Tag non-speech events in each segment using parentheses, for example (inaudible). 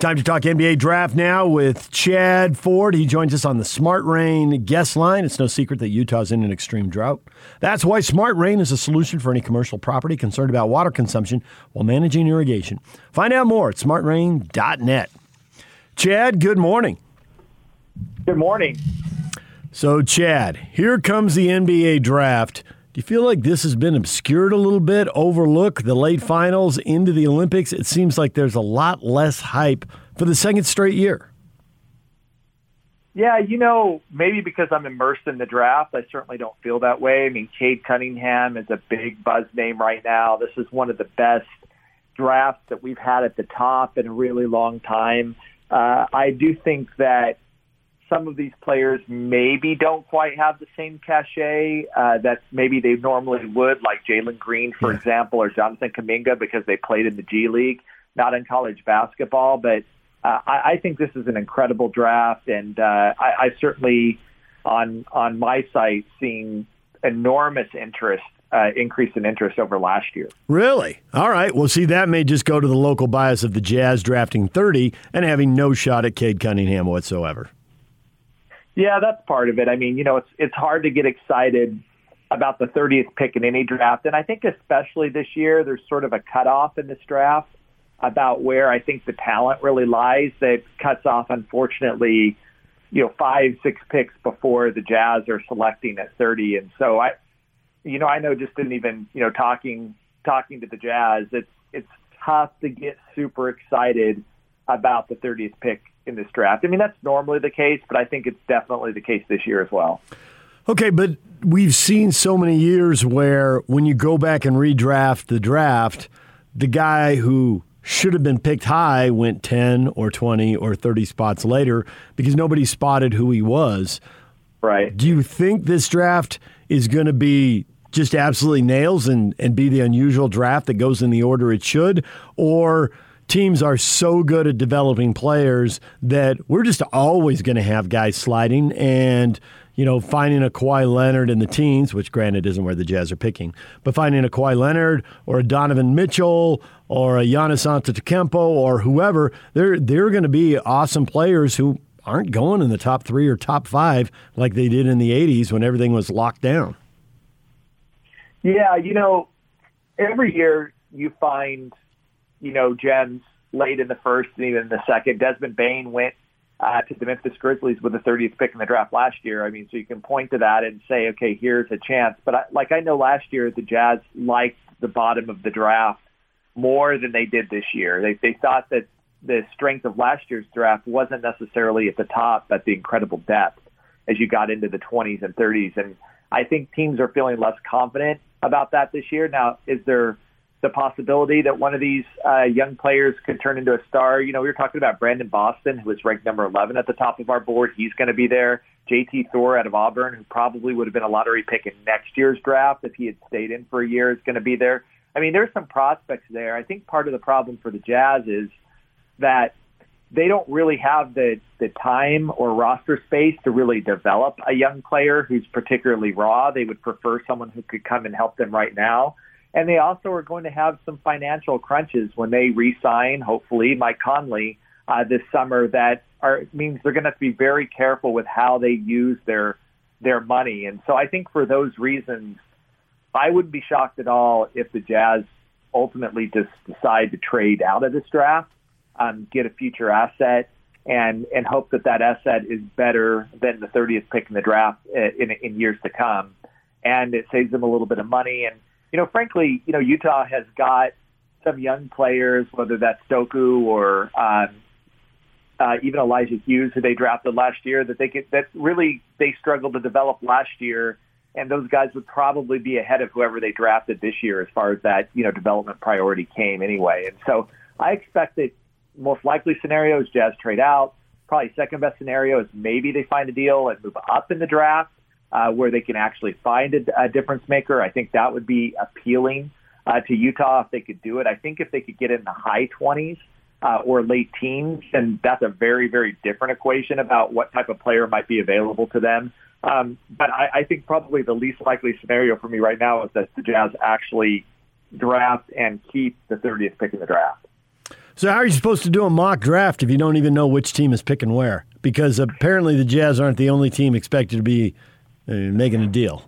Time to talk NBA draft now with Chad Ford. He joins us on the Smart Rain guest line. It's no secret that Utah's in an extreme drought. That's why Smart Rain is a solution for any commercial property concerned about water consumption while managing irrigation. Find out more at smartrain.net. Chad, good morning. Good morning. So, Chad, here comes the NBA draft. You feel like this has been obscured a little bit, overlooked the late finals into the Olympics? It seems like there's a lot less hype for the second straight year. Yeah, you know, maybe because I'm immersed in the draft, I certainly don't feel that way. I mean, Cade Cunningham is a big buzz name right now. This is one of the best drafts that we've had at the top in a really long time. Uh, I do think that some of these players maybe don't quite have the same cachet uh, that maybe they normally would, like Jalen Green, for yeah. example, or Jonathan Kuminga, because they played in the G League, not in college basketball. But uh, I, I think this is an incredible draft, and uh, I, I certainly on on my site seeing enormous interest uh, increase in interest over last year. Really? All right. Well, see, that may just go to the local bias of the Jazz drafting 30 and having no shot at Cade Cunningham whatsoever. Yeah, that's part of it. I mean, you know, it's it's hard to get excited about the 30th pick in any draft, and I think especially this year, there's sort of a cutoff in this draft about where I think the talent really lies. That cuts off, unfortunately, you know, five, six picks before the Jazz are selecting at 30, and so I, you know, I know just in even you know talking talking to the Jazz, it's it's tough to get super excited about the 30th pick in this draft. I mean, that's normally the case, but I think it's definitely the case this year as well. Okay, but we've seen so many years where when you go back and redraft the draft, the guy who should have been picked high went 10 or 20 or 30 spots later because nobody spotted who he was. Right. Do you think this draft is going to be just absolutely nails and, and be the unusual draft that goes in the order it should? Or teams are so good at developing players that we're just always going to have guys sliding and you know, finding a Kawhi Leonard in the teens, which granted isn't where the Jazz are picking, but finding a Kawhi Leonard or a Donovan Mitchell or a Giannis Antetokounmpo or whoever, they're they're going to be awesome players who aren't going in the top three or top five like they did in the '80s when everything was locked down. Yeah, you know, every year you find you know, gems late in the first and even in the second. Desmond Bane went uh, to the Memphis Grizzlies with the 30th pick in the draft last year. I mean, so you can point to that and say, okay, here's a chance. But I, like I know last year, the Jazz liked the bottom of the draft more than they did this year. They they thought that the strength of last year's draft wasn't necessarily at the top, but the incredible depth as you got into the 20s and 30s. And I think teams are feeling less confident about that this year. Now, is there the possibility that one of these uh, young players could turn into a star. You know, we were talking about Brandon Boston, who was ranked number 11 at the top of our board. He's going to be there. JT Thor out of Auburn, who probably would have been a lottery pick in next year's draft if he had stayed in for a year, is going to be there. I mean, there's some prospects there. I think part of the problem for the Jazz is that they don't really have the, the time or roster space to really develop a young player who's particularly raw. They would prefer someone who could come and help them right now. And they also are going to have some financial crunches when they re-sign, hopefully, Mike Conley uh, this summer. That are means they're going to have to be very careful with how they use their their money. And so I think for those reasons, I wouldn't be shocked at all if the Jazz ultimately just decide to trade out of this draft, um, get a future asset, and and hope that that asset is better than the 30th pick in the draft uh, in, in years to come, and it saves them a little bit of money and you know, frankly, you know, Utah has got some young players, whether that's Doku or um, uh, even Elijah Hughes, who they drafted last year, that they could that really they struggled to develop last year, and those guys would probably be ahead of whoever they drafted this year as far as that you know development priority came anyway. And so I expect that most likely scenario is Jazz trade out. Probably second best scenario is maybe they find a deal and move up in the draft uh, where they can actually find a, a difference maker. I think that would be appealing uh, to Utah if they could do it. I think if they could get in the high 20s uh, or late teens, then that's a very, very different equation about what type of player might be available to them. Um, but I, I think probably the least likely scenario for me right now is that the Jazz actually draft and keep the 30th pick in the draft. So how are you supposed to do a mock draft if you don't even know which team is picking where? Because apparently the Jazz aren't the only team expected to be making a deal.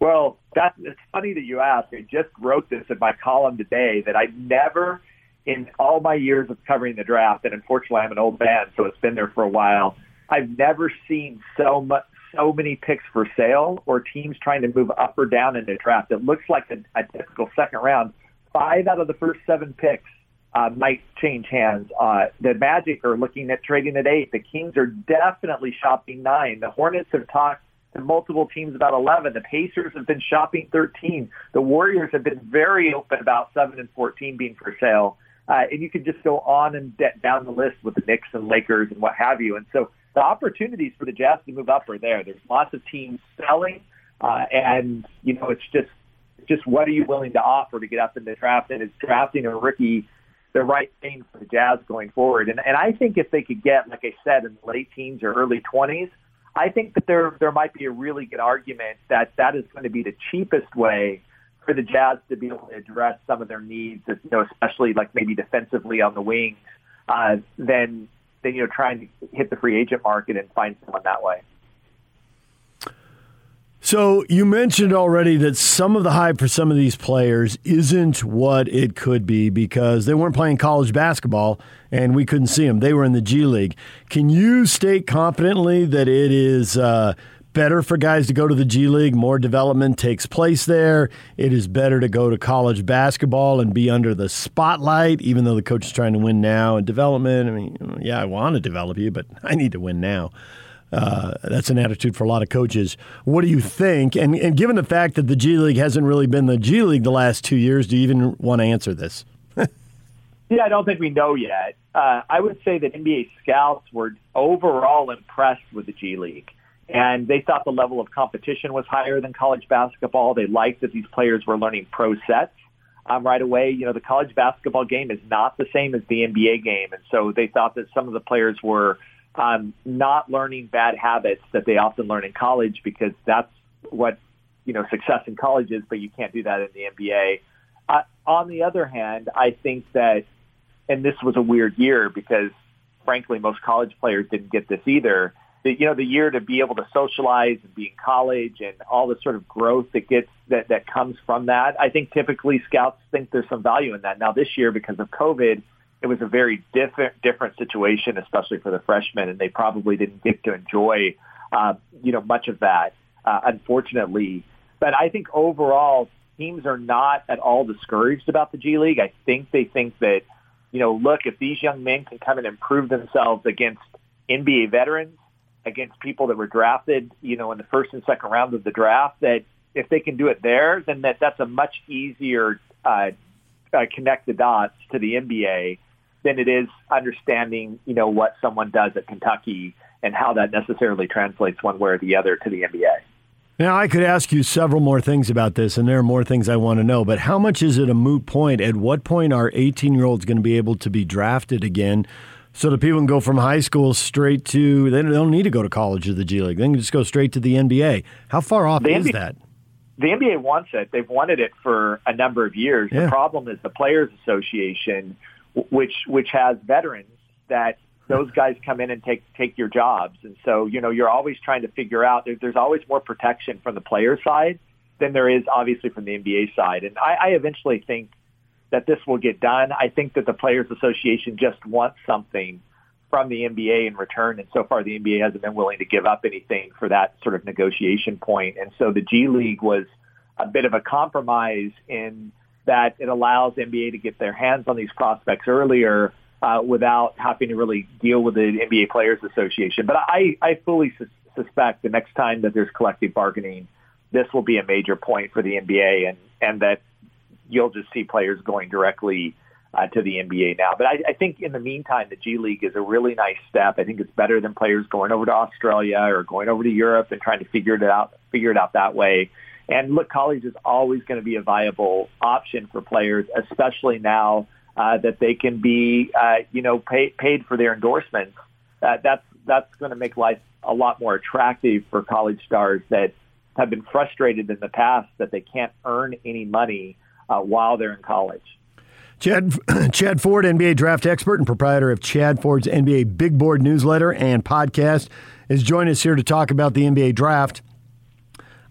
Well, that's it's funny that you ask. I just wrote this in my column today that I never, in all my years of covering the draft, and unfortunately I'm an old man, so it's been there for a while. I've never seen so much, so many picks for sale or teams trying to move up or down in the draft. It looks like a, a typical second round. Five out of the first seven picks uh, might change hands. Uh, the Magic are looking at trading at eight. The Kings are definitely shopping nine. The Hornets have talked to multiple teams about 11. The Pacers have been shopping 13. The Warriors have been very open about 7 and 14 being for sale. Uh, and you could just go on and down the list with the Knicks and Lakers and what have you. And so the opportunities for the Jazz to move up are there. There's lots of teams selling, uh, and you know it's just just what are you willing to offer to get up in the draft? And is drafting a rookie the right thing for the Jazz going forward? And and I think if they could get, like I said, in the late teens or early twenties, I think that there there might be a really good argument that that is going to be the cheapest way for the Jazz to be able to address some of their needs, you know, especially like maybe defensively on the wings, uh, than than you know trying to hit the free agent market and find someone that way. So you mentioned already that some of the hype for some of these players isn't what it could be because they weren't playing college basketball and we couldn't see them. They were in the G League. Can you state confidently that it is uh, better for guys to go to the G League? More development takes place there. It is better to go to college basketball and be under the spotlight, even though the coach is trying to win now and development. I mean, yeah, I want to develop you, but (laughs) I need to win now. Uh, that's an attitude for a lot of coaches. What do you think? And, and given the fact that the G League hasn't really been the G League the last two years, do you even want to answer this? (laughs) yeah, I don't think we know yet. Uh, I would say that NBA scouts were overall impressed with the G League. And they thought the level of competition was higher than college basketball. They liked that these players were learning pro sets um, right away. You know, the college basketball game is not the same as the NBA game. And so they thought that some of the players were um, not learning bad habits that they often learn in college because that's what you know success in college is, but you can't do that in the NBA. Uh, on the other hand, I think that, and this was a weird year because, frankly, most college players didn't get this either. The, you know, the year to be able to socialize and be in college and all the sort of growth that gets that that comes from that. I think typically scouts think there's some value in that. Now this year, because of COVID, it was a very different different situation, especially for the freshmen, and they probably didn't get to enjoy uh, you know much of that, uh, unfortunately. But I think overall, teams are not at all discouraged about the G League. I think they think that you know, look, if these young men can come and improve themselves against NBA veterans, against people that were drafted, you know, in the first and second round of the draft, that if they can do it there, then that that's a much easier uh, uh, connect the dots to the NBA than it is understanding, you know, what someone does at Kentucky and how that necessarily translates one way or the other to the NBA. Now, I could ask you several more things about this, and there are more things I want to know, but how much is it a moot point? At what point are 18 year olds going to be able to be drafted again so that people can go from high school straight to, they don't need to go to college or the G League. They can just go straight to the NBA. How far off the is NBA, that? The NBA wants it. They've wanted it for a number of years. Yeah. The problem is the Players Association which which has veterans that those guys come in and take take your jobs. And so, you know, you're always trying to figure out there, there's always more protection from the player side than there is obviously from the NBA side. And I, I eventually think that this will get done. I think that the Players Association just wants something from the NBA in return. And so far the NBA hasn't been willing to give up anything for that sort of negotiation point. And so the G League was a bit of a compromise in that it allows NBA to get their hands on these prospects earlier uh, without having to really deal with the NBA Players Association. But I, I fully sus- suspect the next time that there's collective bargaining, this will be a major point for the NBA, and and that you'll just see players going directly uh, to the NBA now. But I, I think in the meantime, the G League is a really nice step. I think it's better than players going over to Australia or going over to Europe and trying to figure it out, figure it out that way. And look, college is always going to be a viable option for players, especially now uh, that they can be, uh, you know, pay, paid for their endorsements. Uh, that's that's going to make life a lot more attractive for college stars that have been frustrated in the past that they can't earn any money uh, while they're in college. Chad, (clears throat) Chad Ford, NBA draft expert and proprietor of Chad Ford's NBA Big Board newsletter and podcast, is joining us here to talk about the NBA draft.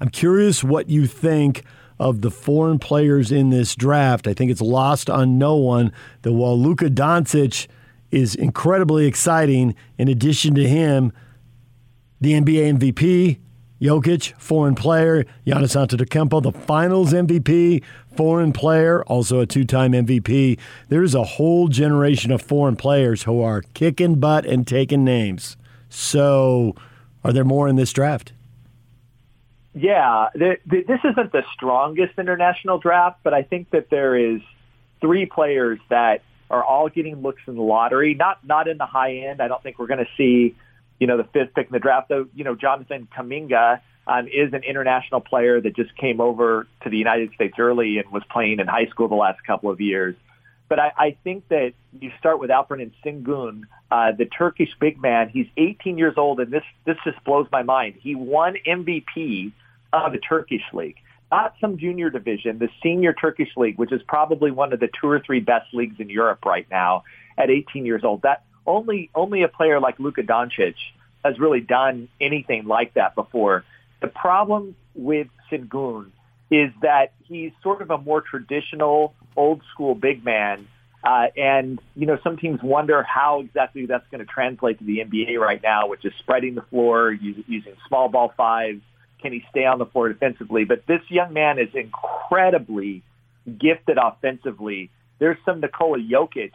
I'm curious what you think of the foreign players in this draft. I think it's lost on no one that while Luka Doncic is incredibly exciting, in addition to him, the NBA MVP, Jokic, foreign player, Giannis Antetokounmpo, the Finals MVP, foreign player, also a two-time MVP. There's a whole generation of foreign players who are kicking butt and taking names. So, are there more in this draft? Yeah, the, the, this isn't the strongest international draft, but I think that there is three players that are all getting looks in the lottery. Not not in the high end. I don't think we're going to see, you know, the fifth pick in the draft. Though, you know, Jonathan Kuminga um, is an international player that just came over to the United States early and was playing in high school the last couple of years. But I, I think that you start with Alperen Sengun, uh, the Turkish big man. He's 18 years old, and this this just blows my mind. He won MVP of the Turkish league, not some junior division, the senior Turkish league, which is probably one of the two or three best leagues in Europe right now. At 18 years old, that only only a player like Luka Doncic has really done anything like that before. The problem with Sengun is that he's sort of a more traditional, old school big man. Uh, and, you know, some teams wonder how exactly that's going to translate to the NBA right now, which is spreading the floor, using small ball fives, can he stay on the floor defensively? But this young man is incredibly gifted offensively. There's some Nikola Jokic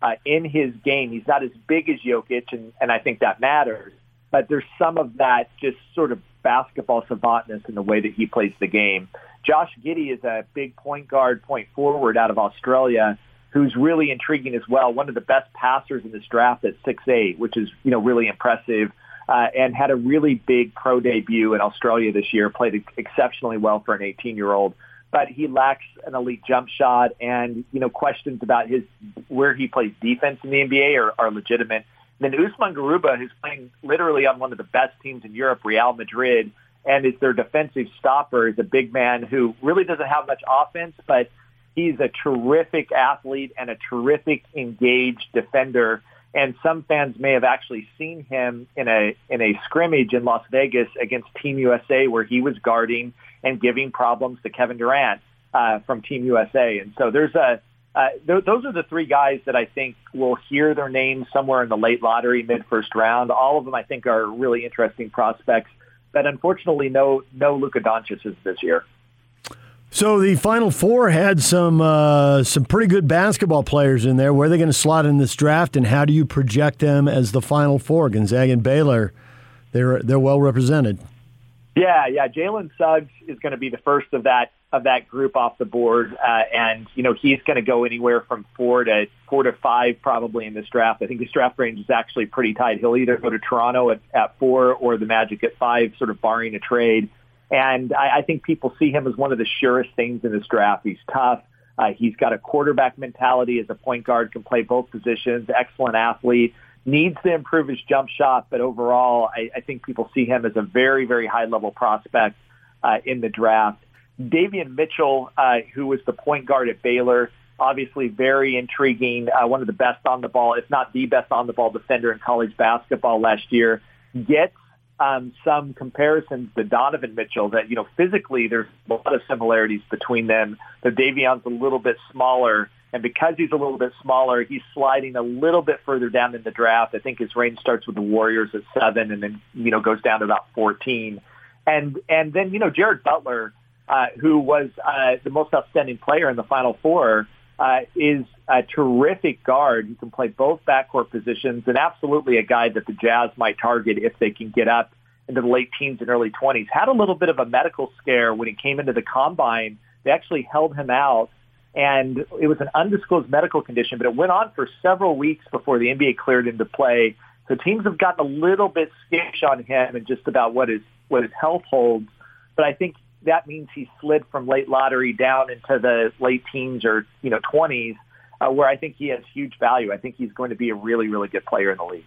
uh, in his game. He's not as big as Jokic, and, and I think that matters. But there's some of that just sort of basketball savantness in the way that he plays the game. Josh Giddey is a big point guard, point forward out of Australia who's really intriguing as well. One of the best passers in this draft at six eight, which is, you know, really impressive uh, and had a really big pro debut in Australia this year, played exceptionally well for an 18-year-old. But he lacks an elite jump shot, and you know questions about his where he plays defense in the NBA are, are legitimate. And then Usman Garuba, who's playing literally on one of the best teams in Europe, Real Madrid, and is their defensive stopper, is a big man who really doesn't have much offense, but he's a terrific athlete and a terrific engaged defender and some fans may have actually seen him in a in a scrimmage in Las Vegas against Team USA where he was guarding and giving problems to Kevin Durant uh, from Team USA. And so there's a uh, th- those are the three guys that I think will hear their names somewhere in the late lottery, mid first round. All of them I think are really interesting prospects, but unfortunately no no Luka Doncic this year. So the Final Four had some uh, some pretty good basketball players in there. Where are they going to slot in this draft, and how do you project them as the Final Four? Gonzaga and Baylor, they're they're well represented. Yeah, yeah. Jalen Suggs is going to be the first of that of that group off the board, uh, and you know he's going to go anywhere from four to four to five probably in this draft. I think this draft range is actually pretty tight. He'll either go to Toronto at, at four or the Magic at five, sort of barring a trade. And I, I think people see him as one of the surest things in this draft. He's tough. Uh, he's got a quarterback mentality as a point guard, can play both positions, excellent athlete, needs to improve his jump shot, but overall, I, I think people see him as a very, very high level prospect uh, in the draft. Davion Mitchell, uh, who was the point guard at Baylor, obviously very intriguing, uh, one of the best on the ball, if not the best on the ball defender in college basketball last year, gets um, some comparisons to Donovan Mitchell that, you know, physically there's a lot of similarities between them. The Davion's a little bit smaller, and because he's a little bit smaller, he's sliding a little bit further down in the draft. I think his range starts with the Warriors at seven and then, you know, goes down to about 14. And, and then, you know, Jared Butler, uh, who was uh, the most outstanding player in the Final Four, uh, is a terrific guard He can play both backcourt positions and absolutely a guy that the Jazz might target if they can get up into the late teens and early 20s. Had a little bit of a medical scare when he came into the combine. They actually held him out, and it was an undisclosed medical condition, but it went on for several weeks before the NBA cleared him to play. So teams have gotten a little bit skittish on him and just about what his what his health holds. But I think that means he slid from late lottery down into the late teens or you know 20s, uh, where I think he has huge value. I think he's going to be a really really good player in the league.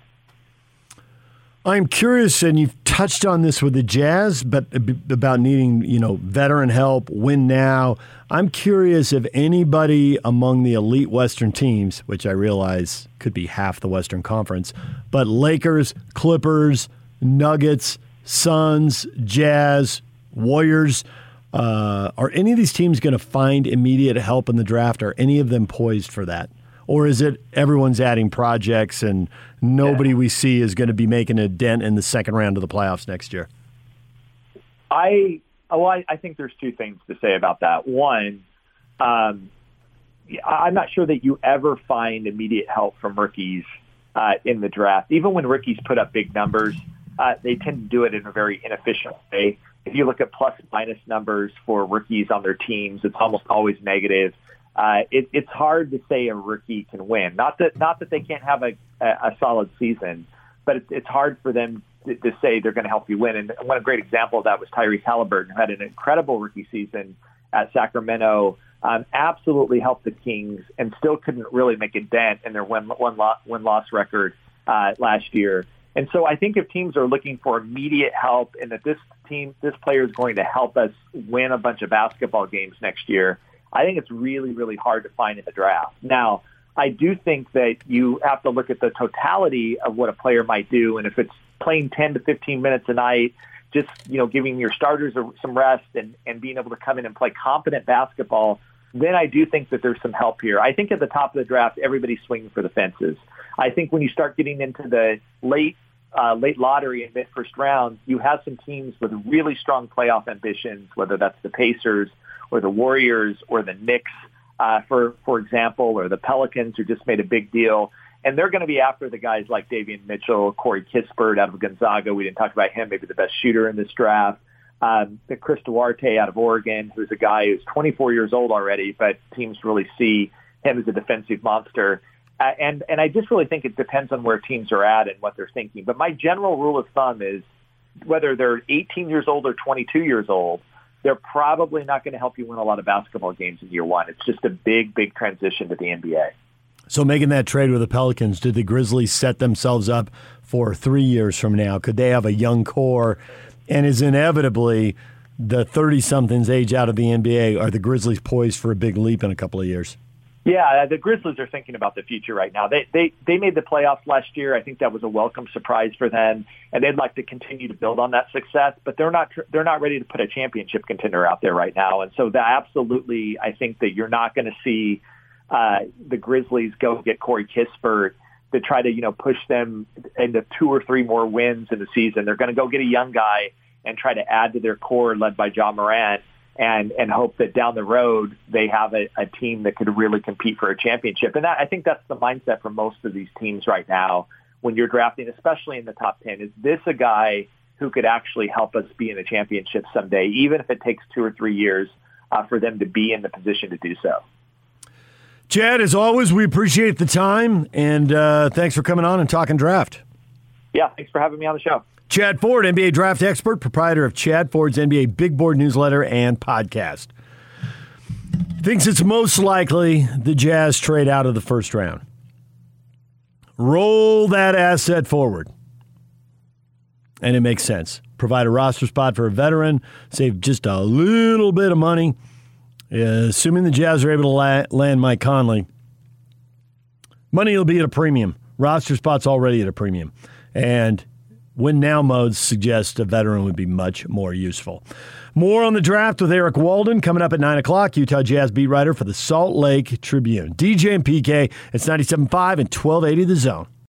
I'm curious, and you've touched on this with the Jazz, but about needing, you know, veteran help, win now. I'm curious if anybody among the elite Western teams, which I realize could be half the Western Conference, but Lakers, Clippers, Nuggets, Suns, Jazz, Warriors, uh, are any of these teams going to find immediate help in the draft? Are any of them poised for that? Or is it everyone's adding projects and nobody yeah. we see is going to be making a dent in the second round of the playoffs next year? I well, I, I think there's two things to say about that. One, um, I'm not sure that you ever find immediate help from rookies uh, in the draft. Even when rookies put up big numbers, uh, they tend to do it in a very inefficient way. If you look at plus minus numbers for rookies on their teams, it's almost always negative. Uh, it, it's hard to say a rookie can win. Not that not that they can't have a, a, solid season, but it's, it's hard for them to, to say they're going to help you win. And one great example of that was Tyrese Halliburton, who had an incredible rookie season at Sacramento. Um, absolutely helped the Kings, and still couldn't really make a dent in their win win, win loss record uh, last year. And so I think if teams are looking for immediate help and that this team, this player is going to help us win a bunch of basketball games next year, I think it's really, really hard to find in the draft. Now, I do think that you have to look at the totality of what a player might do. And if it's playing 10 to 15 minutes a night, just, you know, giving your starters some rest and, and being able to come in and play competent basketball, then I do think that there's some help here. I think at the top of the draft, everybody's swinging for the fences. I think when you start getting into the late uh, late lottery and mid first round, you have some teams with really strong playoff ambitions, whether that's the Pacers or the Warriors or the Knicks, uh, for for example, or the Pelicans, who just made a big deal. And they're going to be after the guys like Davion Mitchell, Corey Kispert out of Gonzaga. We didn't talk about him, maybe the best shooter in this draft. Um, the Chris Duarte out of Oregon, who's a guy who's 24 years old already, but teams really see him as a defensive monster. Uh, and and I just really think it depends on where teams are at and what they're thinking. But my general rule of thumb is whether they're 18 years old or 22 years old, they're probably not going to help you win a lot of basketball games in year one. It's just a big, big transition to the NBA. So making that trade with the Pelicans, did the Grizzlies set themselves up for three years from now? Could they have a young core? And is inevitably the 30 somethings age out of the NBA? Are the Grizzlies poised for a big leap in a couple of years? Yeah, uh, the Grizzlies are thinking about the future right now. They they they made the playoffs last year. I think that was a welcome surprise for them, and they'd like to continue to build on that success. But they're not they're not ready to put a championship contender out there right now. And so that absolutely, I think that you're not going to see uh, the Grizzlies go get Corey Kispert to try to you know push them into two or three more wins in the season. They're going to go get a young guy and try to add to their core led by Ja Morant and and hope that down the road they have a, a team that could really compete for a championship. And that, I think that's the mindset for most of these teams right now when you're drafting, especially in the top ten. Is this a guy who could actually help us be in a championship someday, even if it takes two or three years uh, for them to be in the position to do so? Chad, as always, we appreciate the time and uh, thanks for coming on and talking draft. Yeah, thanks for having me on the show. Chad Ford, NBA draft expert, proprietor of Chad Ford's NBA Big Board newsletter and podcast. Thinks it's most likely the Jazz trade out of the first round. Roll that asset forward. And it makes sense. Provide a roster spot for a veteran, save just a little bit of money. Assuming the Jazz are able to la- land Mike Conley, money will be at a premium. Roster spots already at a premium. And Win now modes suggest a veteran would be much more useful. More on the draft with Eric Walden coming up at 9 o'clock, Utah Jazz beat writer for the Salt Lake Tribune. DJ and PK, it's 97.5 and 1280 the zone.